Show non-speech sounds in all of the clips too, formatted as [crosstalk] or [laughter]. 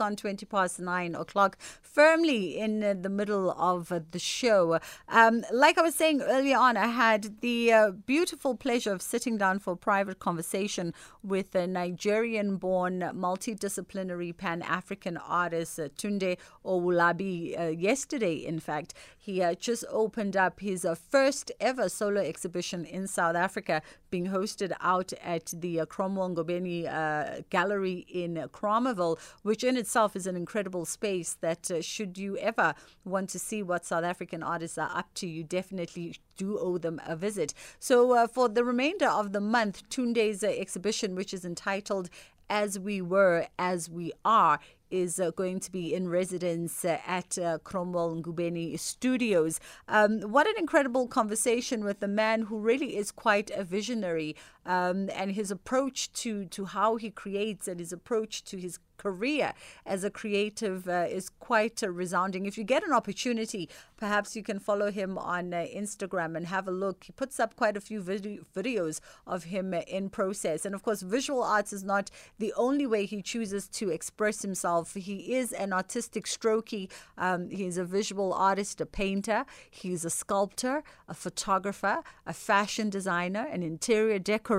on 20 past 9 o'clock, firmly in uh, the middle of uh, the show. Um, like I was saying earlier on, I had the uh, beautiful pleasure of sitting down for a private conversation with a Nigerian born multidisciplinary Pan African artist, uh, Tunde Owolabi, uh, yesterday, in fact. He uh, just opened up his first ever solo exhibition in South Africa, being hosted out at the Cromwell Ngobeni Gallery in Kramerville, which in itself is an incredible space that, uh, should you ever want to see what South African artists are up to, you definitely do owe them a visit. So, uh, for the remainder of the month, Tunde's uh, exhibition, which is entitled As We Were, As We Are, is uh, going to be in residence uh, at uh, Cromwell Ngobeni Studios. Um, what an incredible conversation with a man who really is quite a visionary um, and his approach to, to how he creates and his approach to his career as a creative uh, is quite uh, resounding. If you get an opportunity, perhaps you can follow him on uh, Instagram and have a look. He puts up quite a few vid- videos of him in process. And of course, visual arts is not the only way he chooses to express himself. He is an artistic strokey. Um, he's a visual artist, a painter, he's a sculptor, a photographer, a fashion designer, an interior decorator,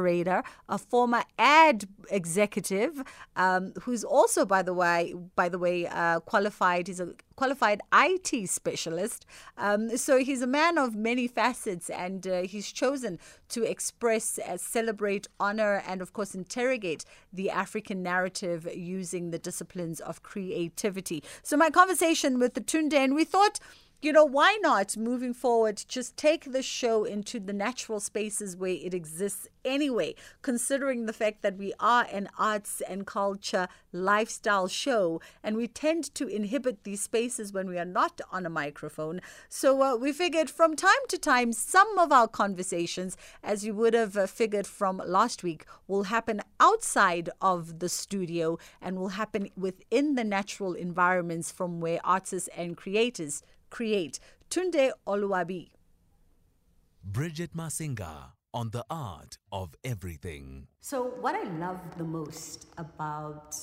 a former ad executive um, who's also also, by the way, by the way, uh, qualified. He's a qualified IT specialist. Um, so he's a man of many facets, and uh, he's chosen to express, uh, celebrate, honor, and of course interrogate the African narrative using the disciplines of creativity. So my conversation with the Tunde, and we thought you know, why not moving forward just take the show into the natural spaces where it exists anyway, considering the fact that we are an arts and culture lifestyle show and we tend to inhibit these spaces when we are not on a microphone. So uh, we figured from time to time, some of our conversations, as you would have uh, figured from last week, will happen outside of the studio and will happen within the natural environments from where artists and creators create. Tunde Oluwabi. Bridget Masinga on the art of everything. So, what I love the most about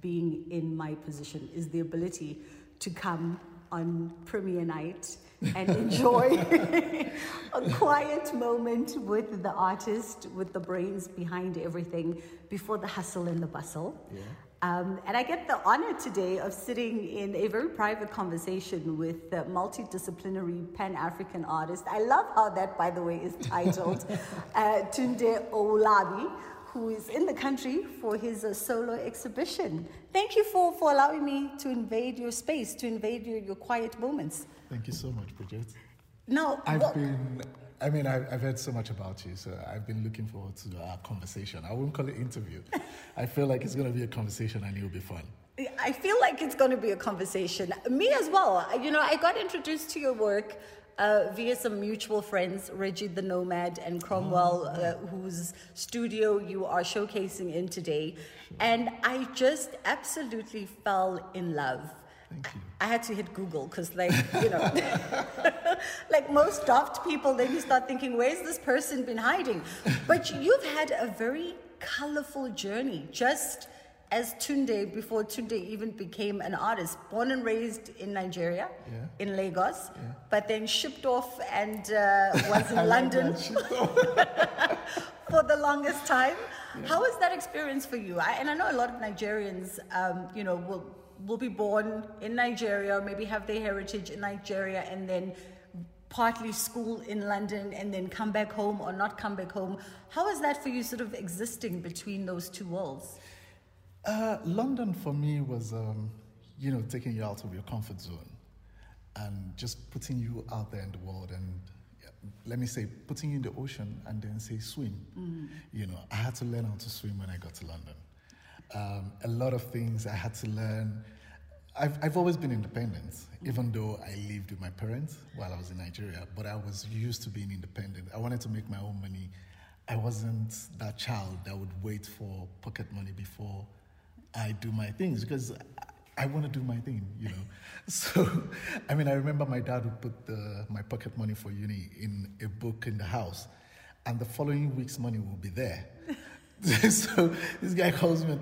being in my position is the ability to come on premiere night and [laughs] enjoy [laughs] a quiet moment with the artist, with the brains behind everything before the hustle and the bustle. Yeah. Um, and I get the honor today of sitting in a very private conversation with a multidisciplinary Pan African artist. I love how that, by the way, is titled [laughs] uh, Tunde Owolabi, who is in the country for his uh, solo exhibition. Thank you for, for allowing me to invade your space, to invade your, your quiet moments. Thank you so much, Bridget. Now, I've what, been I mean, I've, I've, heard so much about you, so I've been looking forward to our conversation. I won't call it interview. [laughs] I feel like it's going to be a conversation and it'll be fun. I feel like it's going to be a conversation. Me as well. You know, I got introduced to your work uh, via some mutual friends, Reggie the Nomad and Cromwell, oh. uh, whose studio you are showcasing in today. Sure. And I just absolutely fell in love Thank you. I had to hit Google because, like, you know, [laughs] like most daft people, then you start thinking, where's this person been hiding? But you've had a very colorful journey, just as Tunde, before Tunde even became an artist, born and raised in Nigeria, yeah. in Lagos, yeah. but then shipped off and uh, [laughs] was in London [laughs] for the longest time. Yeah. How was that experience for you? I, and I know a lot of Nigerians, um, you know, will will be born in Nigeria, or maybe have their heritage in Nigeria, and then partly school in London and then come back home or not come back home. How is that for you, sort of existing between those two worlds? Uh, London for me was, um, you know, taking you out of your comfort zone and just putting you out there in the world and let me say, putting you in the ocean and then say swim. Mm. You know, I had to learn how to swim when I got to London. Um, a lot of things I had to learn. I've, I've always been independent, even though I lived with my parents while I was in Nigeria, but I was used to being independent. I wanted to make my own money. I wasn't that child that would wait for pocket money before I do my things because I, I want to do my thing, you know. [laughs] So, I mean, I remember my dad would put the, my pocket money for uni in a book in the house, and the following week's money will be there [laughs] so this guy calls me,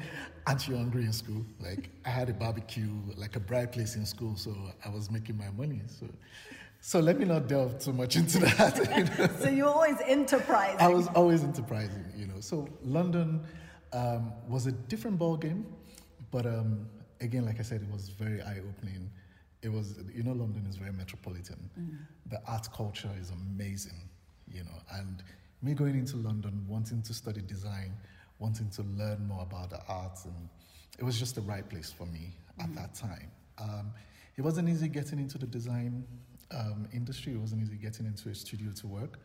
aren't you hungry in school? Like I had a barbecue, like a bright place in school, so I was making my money. So, so let me not delve too much into [laughs] that. you know. so you're always enterprising. I was always enterprising, you know. So London um, was a different ball game, but um, again, like I said, it was very eye opening. It was, you know, London is very metropolitan. The art culture is amazing, you know, and me going into London, wanting to study design, wanting to learn more about the arts, and it was just the right place for me at that time. Um, it wasn't easy getting into the design um, industry. It wasn't easy getting into a studio to work.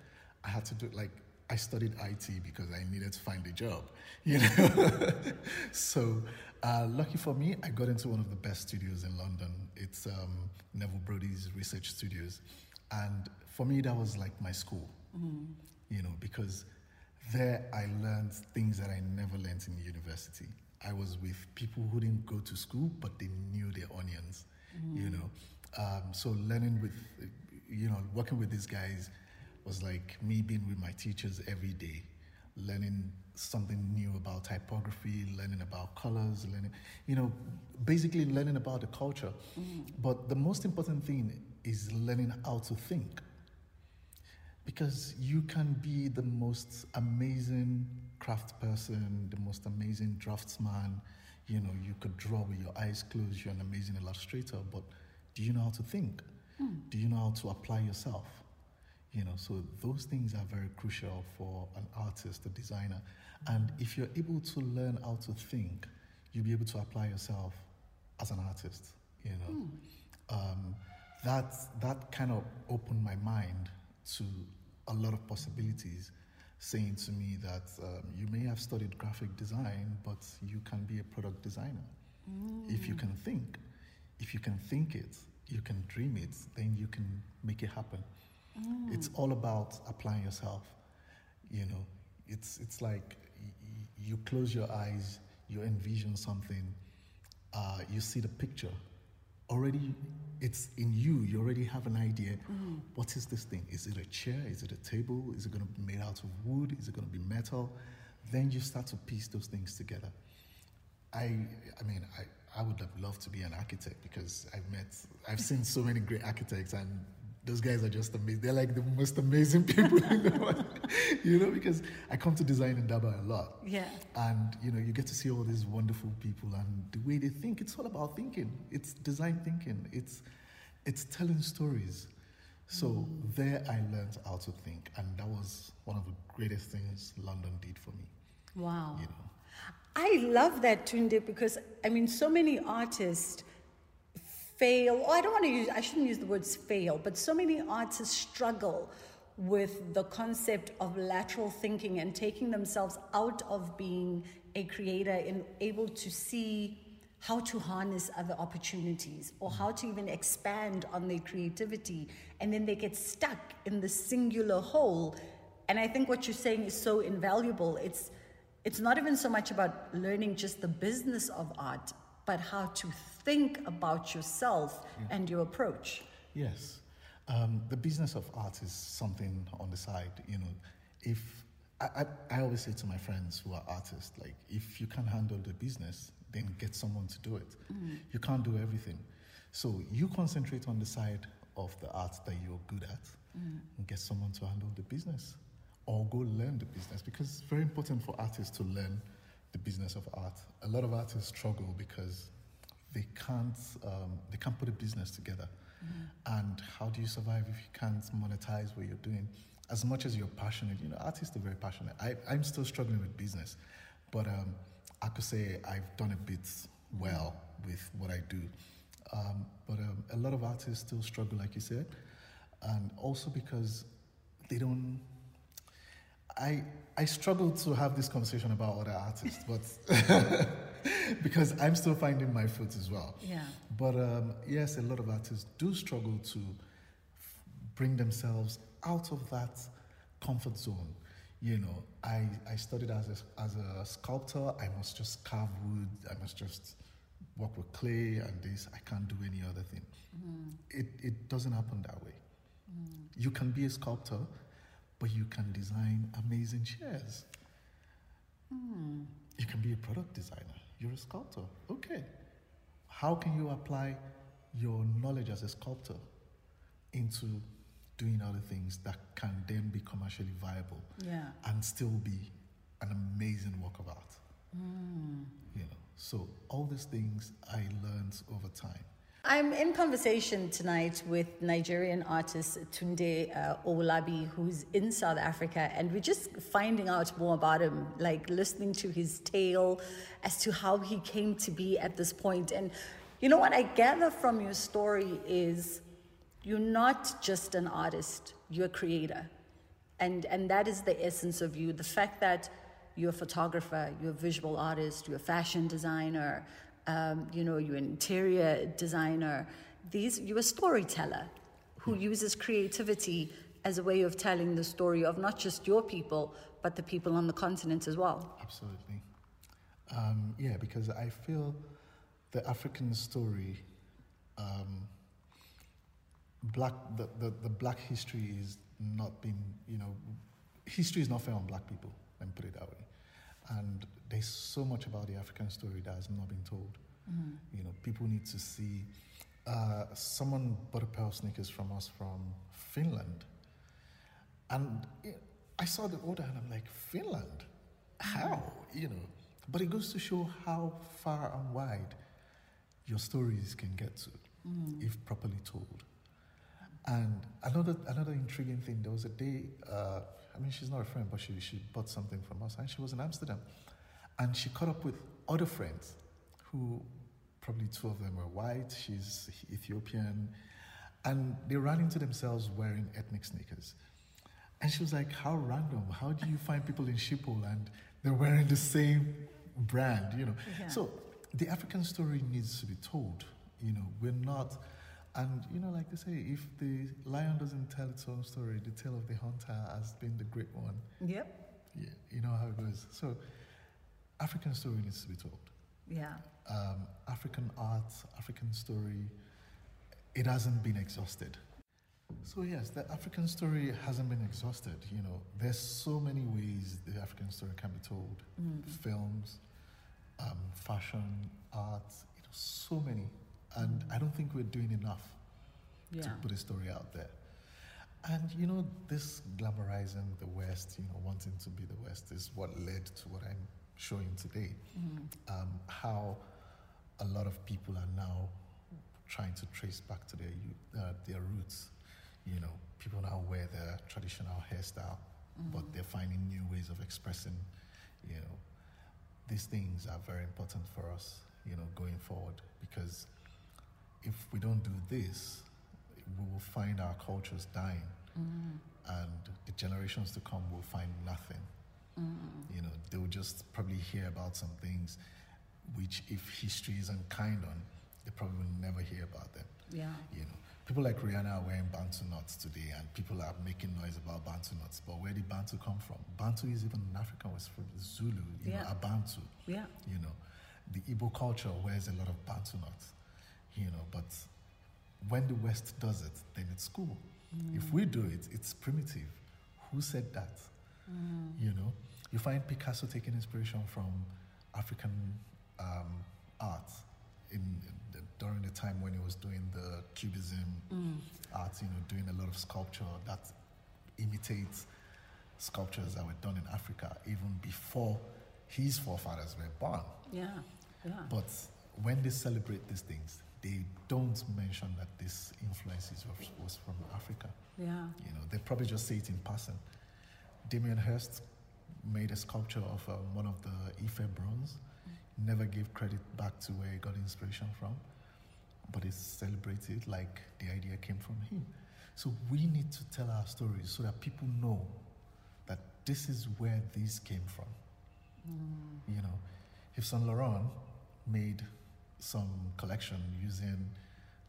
I had to do like I studied IT because I needed to find a job, [laughs] you know. [laughs] so, uh, lucky for me, I got into one of the best studios in London. It's um, Neville Brody's Research Studios, and for me, that was like my school, you know, because there I learned things that I never learned in university. I was with people who didn't go to school, but they knew their onions, you know. Um, so learning with, you know, working with these guys was like me being with my teachers every day, learning something new about typography, learning about colors, learning, you know, basically learning about the culture. But the most important thing is learning how to think. Because you can be the most amazing craft person, the most amazing draftsman. You know, you could draw with your eyes closed, you're an amazing illustrator, but do you know how to think? Do you know how to apply yourself? You know, so those things are very crucial for an artist, a designer. And if you're able to learn how to think, you'll be able to apply yourself as an artist. You know, um, that that kind of opened my mind to a lot of possibilities, saying to me that um, you may have studied graphic design, but you can be a product designer if you can think. If you can think it, you can dream it, then you can make it happen. It's all about applying yourself. You know, it's it's like you close your eyes, you envision something, uh, you see the picture. Already, it's in you. You already have an idea. Mm. What is this thing? Is it a chair? Is it a table? Is it going to be made out of wood? Is it going to be metal? Then you start to piece those things together. I, I mean, I, I would have loved to be an architect because I've met, I've seen so many great architects, and those guys are just amazing. They're like the most amazing [laughs] people in the world, you know. Because I come to Design Indaba a lot, Yeah. and you know, you get to see all these wonderful people and the way they think. It's all about thinking. It's design thinking. It's, it's telling stories. So mm. there, I learned how to think, and that was one of the greatest things London did for me. Wow. You know. I love that Tunde because I mean, so many artists fail. Or I don't want to use. I shouldn't use the words fail, but so many artists struggle with the concept of lateral thinking and taking themselves out of being a creator and able to see how to harness other opportunities or how to even expand on their creativity and then they get stuck in the singular hole and i think what you're saying is so invaluable it's it's not even so much about learning just the business of art but how to think about yourself and your approach Yes. Um, the business of art is something on the side. You know, if I, I, I always say to my friends who are artists, like, if you can't handle the business, then get someone to do it. You can't do everything. So you concentrate on the side of the art that you're good at and get someone to handle the business or go learn the business because it's very important for artists to learn the business of art. A lot of artists struggle because they can't um, they can't put a business together. And how do you survive if you can't monetize what you're doing? As much as you're passionate, you know, artists are very passionate. I, I'm still struggling with business, but um, I could say I've done a bit well with what I do. Um, but um, a lot of artists still struggle, like you said, and also because they don't I I struggle to have this conversation about other artists, but [laughs] because I'm still finding my foot as well. Yeah. But um, yes, a lot of artists do struggle to f- bring themselves out of that comfort zone. You know, I, I studied as a, as a sculptor. I must just carve wood. I must just work with clay and this. I can't do any other thing. It, it doesn't happen that way. You can be a sculptor, but you can design amazing chairs. Hmm. You can be a product designer. You're a sculptor. Okay. How can you apply your knowledge as a sculptor into doing other things that can then be commercially viable Yeah. and still be an amazing work of art? Hmm. You know, so all these things I learned over time. I'm in conversation tonight with Nigerian artist Tunde uh, Owolabi, who's in South Africa, and we're just finding out more about him, like listening to his tale as to how he came to be at this point. And you know what I gather from your story is you're not just an artist, you're a creator. And, and that is the essence of you. The fact that you're a photographer, you're a visual artist, you're a fashion designer, um, you know, you're an interior designer. These, you're a storyteller who uses creativity as a way of telling the story of not just your people, but the people on the continent as well. Absolutely. Um, yeah, because I feel the African story, um, black, the, the, the black history is not being, you know, history is not fair on black people, let me put it that way. And there's so much about the African story that has not been told. You know, people need to see. Uh, someone bought a pair of sneakers from us from Finland. And it, I saw the order and I'm like, Finland? How? You know, but it goes to show how far and wide your stories can get to if properly told. And another another intriguing thing, there was a day, uh, I mean, she's not a friend, but she, she bought something from us, and she was in Amsterdam. And she caught up with other friends who probably two of them were white, she's Ethiopian, and they ran into themselves wearing ethnic sneakers. And she was like, How random. How do you find people in Schiphol and they're wearing the same brand, you know? Yeah. So the African story needs to be told. You know, we're not, and you know, like they say, if the lion doesn't tell its own story, the tale of the hunter has been the great one. Yep. Yeah, you know how it goes. So, African story needs to be told. Yeah. Um, African art, African story, it hasn't been exhausted. So yes, the African story hasn't been exhausted. You know, there's so many ways the African story can be told: films, um, fashion, art. You know, so many, and I don't think we're doing enough to put a story out there. And you know, this glamorizing the West, you know, wanting to be the West is what led to what I'm showing today. Um, how a lot of people are now trying to trace back to their uh, their roots. You know, people now wear their traditional hairstyle, but they're finding new ways of expressing. You know, these things are very important for us. You know, going forward because if we don't do this, we will find our cultures dying, and the generations to come will find nothing. Mm-hmm. You know, they will just probably hear about some things, which if history isn't kind on, they probably will never hear about them. Yeah. You know, people like Rihanna are wearing Bantu knots today, and people are making noise about Bantu knots. But where did Bantu come from? Bantu is even an African was from Zulu. You Yeah. know, a Bantu. Yeah. You know, the Igbo culture wears a lot of Bantu knots. You know, but when the West does it, then it's cool. Mm. If we do it, it's primitive. Who said that? You know, you find Picasso taking inspiration from African um, art in the, during the time when he was doing the Cubism art. You know, doing a lot of sculpture that imitates sculptures that were done in Africa even before his forefathers were born. Yeah. Yeah. But when they celebrate these things, they don't mention that this influences was, was from Africa. Yeah. You know, they probably just say it in passing. Damien Hirst made a sculpture of um, one of the Ife bronze. Never gave credit back to where he got inspiration from, but it's celebrated like the idea came from him. So we need to tell our stories so that people know that this is where this came from. You know, if Saint Laurent made some collection using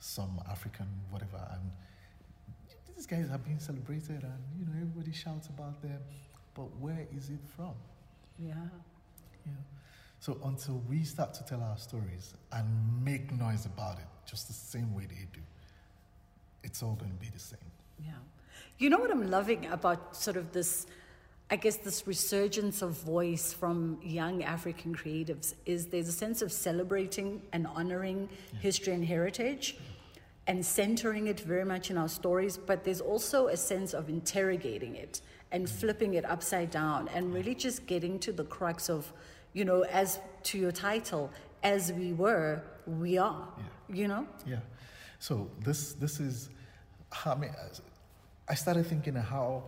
some African whatever, and these guys are being celebrated, and you know everybody shouts about them, but where is it from? Yeah. Yeah. So until we start to tell our stories and make noise about it, just the same way they do, it's all going to be the same. Yeah. You know what I'm loving about sort of this I guess this resurgence of voice from young African creatives is there's a sense of celebrating and honoring history and heritage and centering it very much in our stories, but there's also a sense of interrogating it and flipping it upside down and really just getting to the crux of, you know, as to your title, as we were, we are, Yeah. you know? Yeah. So this this is how I, mean, I started thinking how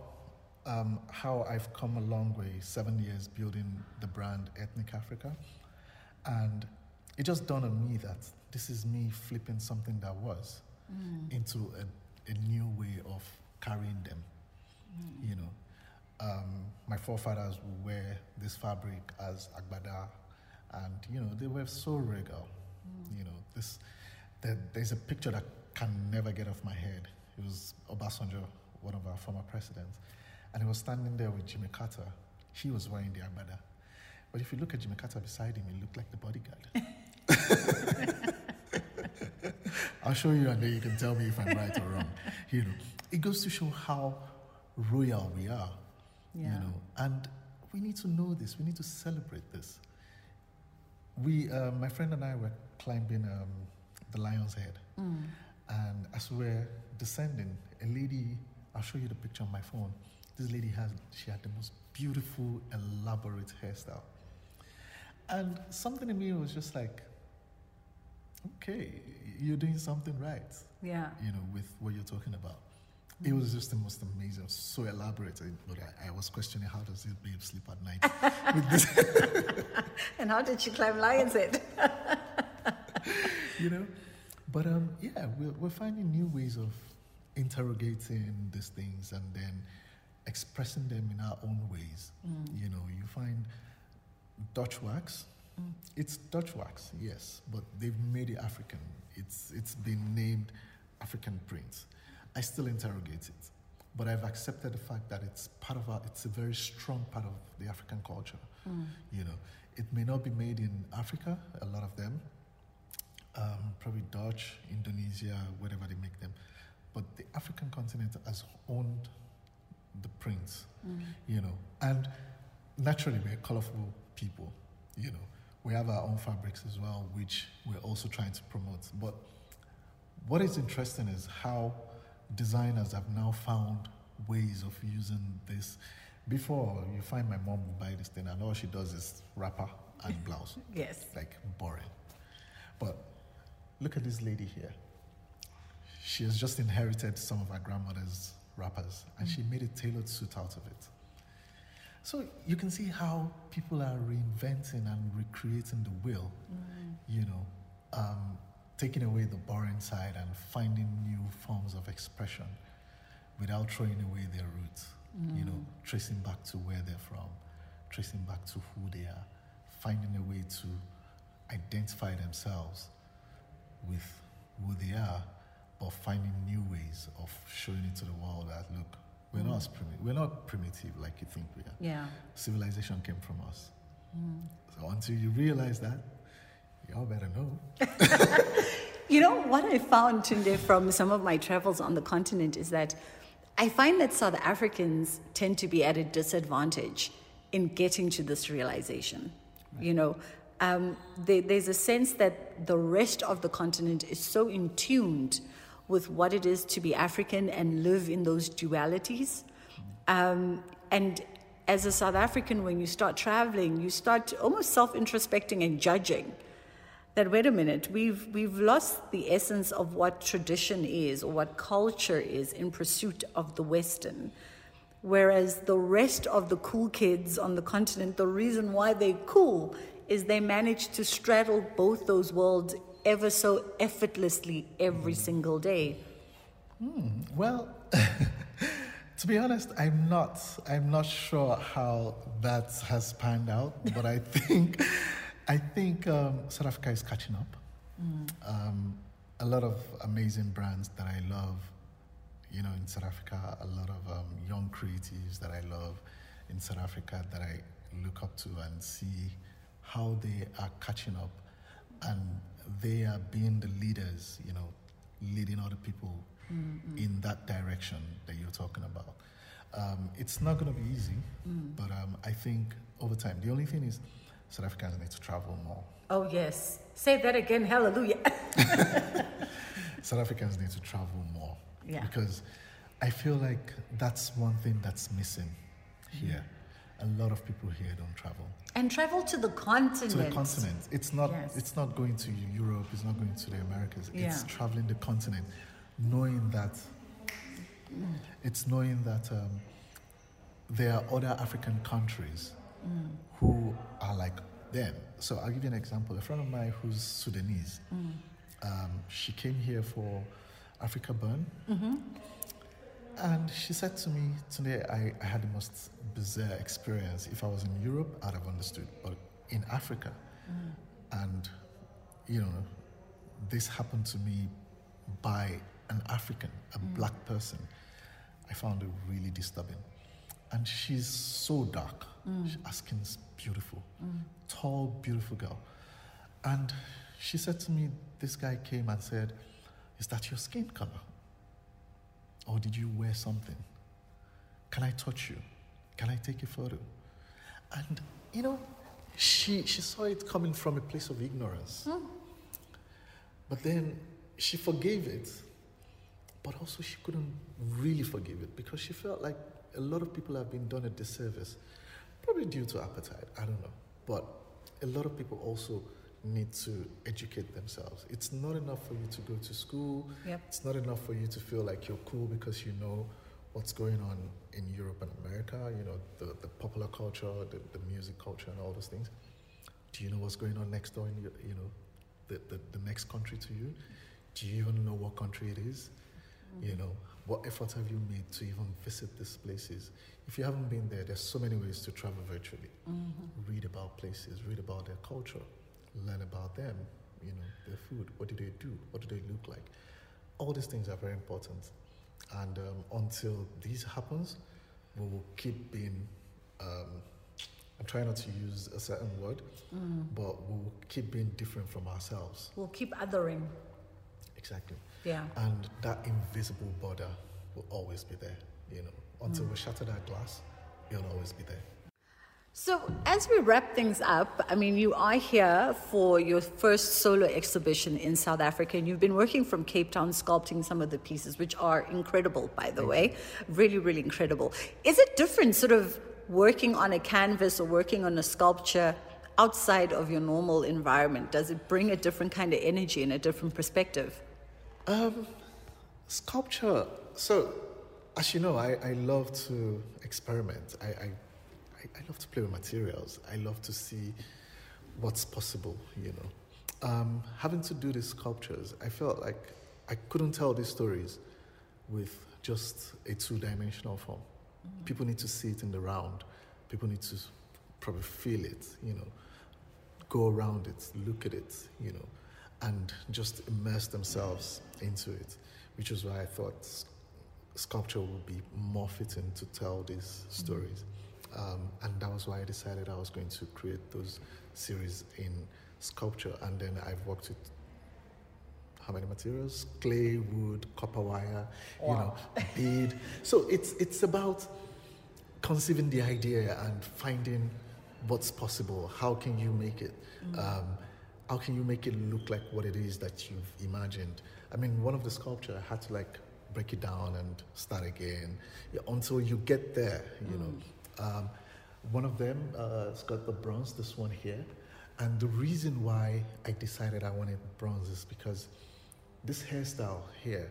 um, how I've come a long way. Seven years building the brand Ethnic Africa, and it just dawned on me that this is me flipping something that was Mm. into a, a new way of carrying them. Mm. You know, um, my forefathers would wear this fabric as agbada, and you know they were so regal. Mm. You know, this there, there's a picture that can never get off my head. It was Obasanjo, one of our former presidents, and he was standing there with Jimmy Carter. He was wearing the agbada, but if you look at Jimmy Carter beside him, he looked like the bodyguard. [laughs] [laughs] I'll show you, and then you can tell me if I'm right or wrong. [laughs] You know, it goes to show how royal we are. You know, and we need to know this. We need to celebrate this. We, uh, my friend and I, were climbing um, the Lion's Head, and as we were descending, a lady. I'll show you the picture on my phone. This lady has she had the most beautiful, elaborate hairstyle, and something in me was just like, okay, you're doing something right Yeah. you know, with what you're talking about. It was just the most amazing, so elaborate. But I, I was questioning how does this babe sleep at night with this, [laughs] And how did she climb Lion's Head? [laughs] you know? But um, yeah, we're, we're finding new ways of interrogating these things and then expressing them in our own ways. You know, you find Dutch wax. It's Dutch wax, yes, but they've made it African. It's it's been named African print. I still interrogate it, but I've accepted the fact that it's part of our. It's a very strong part of the African culture. You know, it may not be made in Africa. A lot of them, um, probably Dutch, Indonesia, wherever they make them, but the African continent has owned the prints. You know, and naturally we're colorful people. You know, we have our own fabrics as well, which we're also trying to promote. But what is interesting is how designers have now found ways of using this. Before you find my mom will buy this thing, and all she does is wrapper and blouse [laughs] Yes. like boring. But look at this lady here. She has just inherited some of her grandmother's wrappers and she mm. made a tailored suit out of it. So you can see how people are reinventing and recreating the wheel, you know, um, taking away the boring side and finding new forms of expression without throwing away their roots, you know, tracing back to where they're from, tracing back to who they are, finding a way to identify themselves with who they are, but finding new ways of showing it to the world that look, we're not as primi- we're not primitive like you think we are. Yeah. Civilization came from us. So until you realize that, y'all better know. [laughs] You know, what I found, Tunde, from some of my travels on the continent is that I find that South Africans tend to be at a disadvantage in getting to this realization. You know, um, there, there's a sense that the rest of the continent is so in tuned with what it is to be African and live in those dualities. Um, and as a South African, when you start traveling, you start almost self introspecting and judging that wait a minute we've we've lost the essence of what tradition is or what culture is in pursuit of the western whereas the rest of the cool kids on the continent the reason why they're cool is they manage to straddle both those worlds ever so effortlessly every single day Well, [laughs] to be honest, I'm not. I'm not sure how that has panned out, [laughs] but I think, I think um, South Africa is catching up. Um, a lot of amazing brands that I love, you know, in South Africa. A lot of um, young creatives that I love in South Africa that I look up to and see how they are catching up, and they are being the leaders. You know, leading other people in that direction that you're talking about. Um, it's not going to be easy, but um, I think over time, the only thing is South Africans need to travel more. Oh, yes. Say that again. Hallelujah. [laughs] South Africans need to travel more. Yeah. Because I feel like that's one thing that's missing here. A lot of people here don't travel. and travel to the continent. To the continent. It's not Yes. it's not going to Europe, it's not going to the Americas. It's traveling the continent, knowing that it's knowing that um, there are other African countries who are like them. So I'll give you an example. A friend of mine who's Sudanese, um, she came here for AfrikaBurn. And she said to me today, I, I had the most bizarre experience. If I was in Europe, I'd have understood. But in Africa, mm. and you know, this happened to me by an African, a mm. black person. I found it really disturbing. And she's so dark. Mm. Her skin's beautiful, tall, beautiful girl. And she said to me, this guy came and said, Is that your skin color? Or did you wear something? Can I touch you? Can I take a photo? And you know, she she saw it coming from a place of ignorance. Hmm. But then she forgave it, but also she couldn't really forgive it because she felt like a lot of people have been done a disservice, probably due to apartheid. I don't know. But a lot of people also need to educate themselves. It's not enough for you to go to school. Yep. It's not enough for you to feel like you're cool because you know what's going on in Europe and America, you know, the, the popular culture, the, the music culture, and all those things. Do you know what's going on next door in your, you know, the, the, the next country to you? Do you even know what country it is? Mm-hmm. You know, what efforts have you made to even visit these places? If you haven't been there, there's so many ways to travel virtually. Mm-hmm. Read about places, read about their culture, learn about them, you know, their food, what do they do, what do they look like? All these things are very important. And um, until this happens, we will keep being, um, I'm trying not to use a certain word, but we will keep being different from ourselves. We'll keep othering. Exactly. Yeah. And that invisible border will always be there, you know. Until we shatter that glass, it'll always be there. So, as we wrap things up, I mean, you are here for your first solo exhibition in South Africa, and you've been working from Cape Town sculpting some of the pieces, which are incredible, by the way. Really, really incredible. Is it different, sort of, working on a canvas or working on a sculpture outside of your normal environment? Does it bring a different kind of energy and a different perspective? Um, sculpture. So, as you know, I, I love to experiment. I, I, I I love to play with materials. I love to see what's possible, you know. Um, having to do these sculptures, I felt like I couldn't tell these stories with just a two dimensional form. People need to see it in the round, people need to probably feel it, you know go around it, look at it, you know, and just immerse themselves into it, which is why I thought sculpture would be more fitting to tell these stories. Um, and that was why I decided I was going to create those series in sculpture. And then I've worked with how many materials? Clay, wood, copper wire, you know, bead. So it's it's about conceiving the idea and finding what's possible. How can you make it? Um, how can you make it look like what it is that you've imagined? I mean, one of the sculpture I had to like break it down and start again yeah, until you get there. You know, um, one of them uh, has got the bronze. This one here, and the reason why I decided I wanted bronze is because this hairstyle here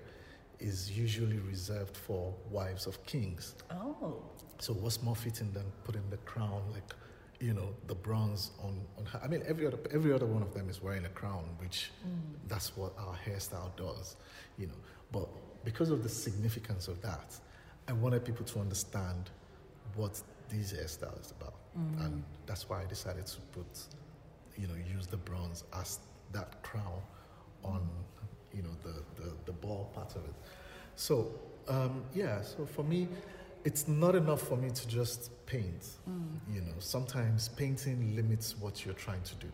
is usually reserved for wives of kings. Oh. So what's more fitting than putting the crown, like, you know, the bronze on, on her? I mean, every other every other one of them is wearing a crown, which that's what our hairstyle does, you know. But because of the significance of that, I wanted people to understand what these hairstyles is about, mm. and that's why I decided to put, you know, use the bronze as that crown on, you know, the the, the ball part of it. So um, yeah, so for me, it's not enough for me to just paint. Mm. You know, sometimes painting limits what you're trying to do.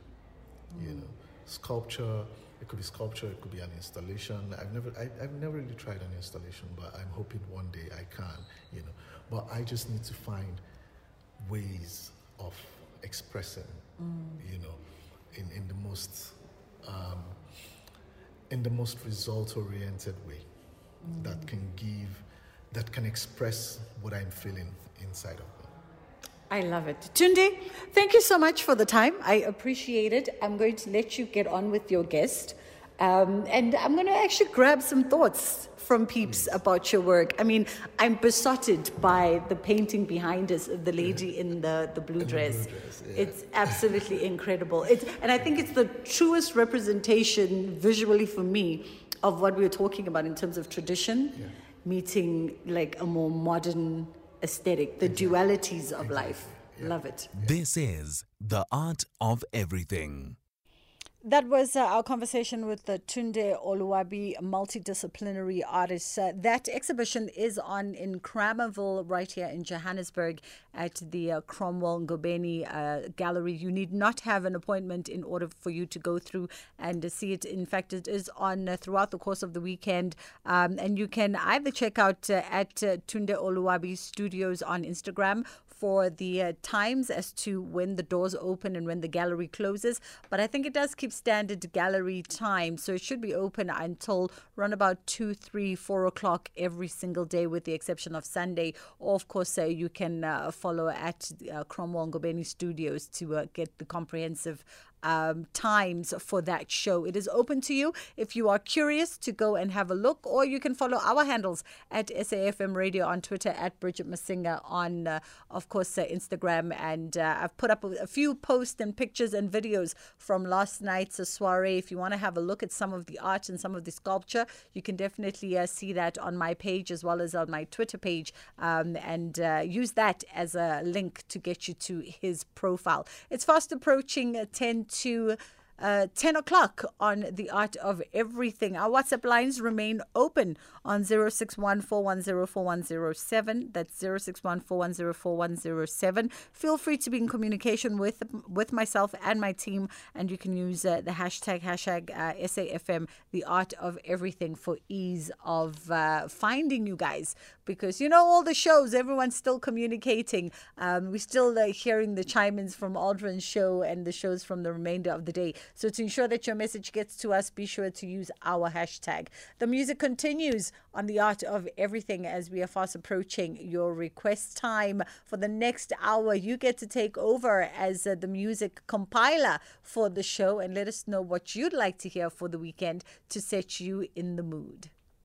You mm. know, sculpture It could be sculpture, it could be an installation. I've never, I, have never really tried an installation, but I'm hoping one day I can, you know. But I just need to find ways of expressing, mm. you know, in, in the most, um, in the most result-oriented way mm. that can give, that can express what I'm feeling inside of me. I love it. Tunde, thank you so much for the time. I appreciate it. I'm going to let you get on with your guest. Um, and I'm going to actually grab some thoughts from peeps about your work. I mean, I'm besotted by the painting behind us of the lady yeah. in the, the blue dress. The blue dress yeah. It's [laughs] absolutely incredible. It's, and I think it's the truest representation visually for me of what we were talking about in terms of tradition yeah. meeting like a more modern aesthetic, the exactly. dualities of exactly. life. Yeah. Love it. This is The Art of Everything. That was uh, our conversation with the Tunde Oluwabi, multidisciplinary artist. Uh, that exhibition is on in Kramerville, right here in Johannesburg, at the uh, Cromwell Ngobeni uh, Gallery. You need not have an appointment in order for you to go through and see it. In fact, it is on uh, throughout the course of the weekend, um, and you can either check out uh, at Tunde Oluwabi Studios on Instagram for the uh, times as to when the doors open and when the gallery closes. But I think it does keep standard gallery time. So it should be open until around about two, three, four o'clock every single day, with the exception of Sunday. Or, of course, uh, you can uh, follow at uh, Cromwell Ngobeni Studios to uh, get the comprehensive um, times for that show. It is open to you if you are curious to go and have a look, or you can follow our handles at SAFM Radio on Twitter, at Bridget Masinga on, uh, of course, uh, Instagram. And uh, I've put up a, a, few posts and pictures and videos from last night's soiree. If you want to have a look at some of the art and some of the sculpture, you can definitely uh, see that on my page as well as on my Twitter page um, and uh, use that as a link to get you to his profile. It's fast approaching uh, 10 to uh, 10 o'clock on the art of everything. Our WhatsApp lines remain open on 0614104107. That's 0614104107. Feel free to be in communication with with myself and my team, and you can use uh, the hashtag hashtag uh, SAFM, the art of everything, for ease of uh, finding you guys. Because you know all the shows, everyone's still communicating. Um, we're still uh, hearing the chime-ins from Aldrin's show and the shows from the remainder of the day. So to ensure that your message gets to us, be sure to use our hashtag. The music continues on the art of everything as we are fast approaching your request time for the next hour. You get to take over as uh, the music compiler for the show and let us know what you'd like to hear for the weekend to set you in the mood.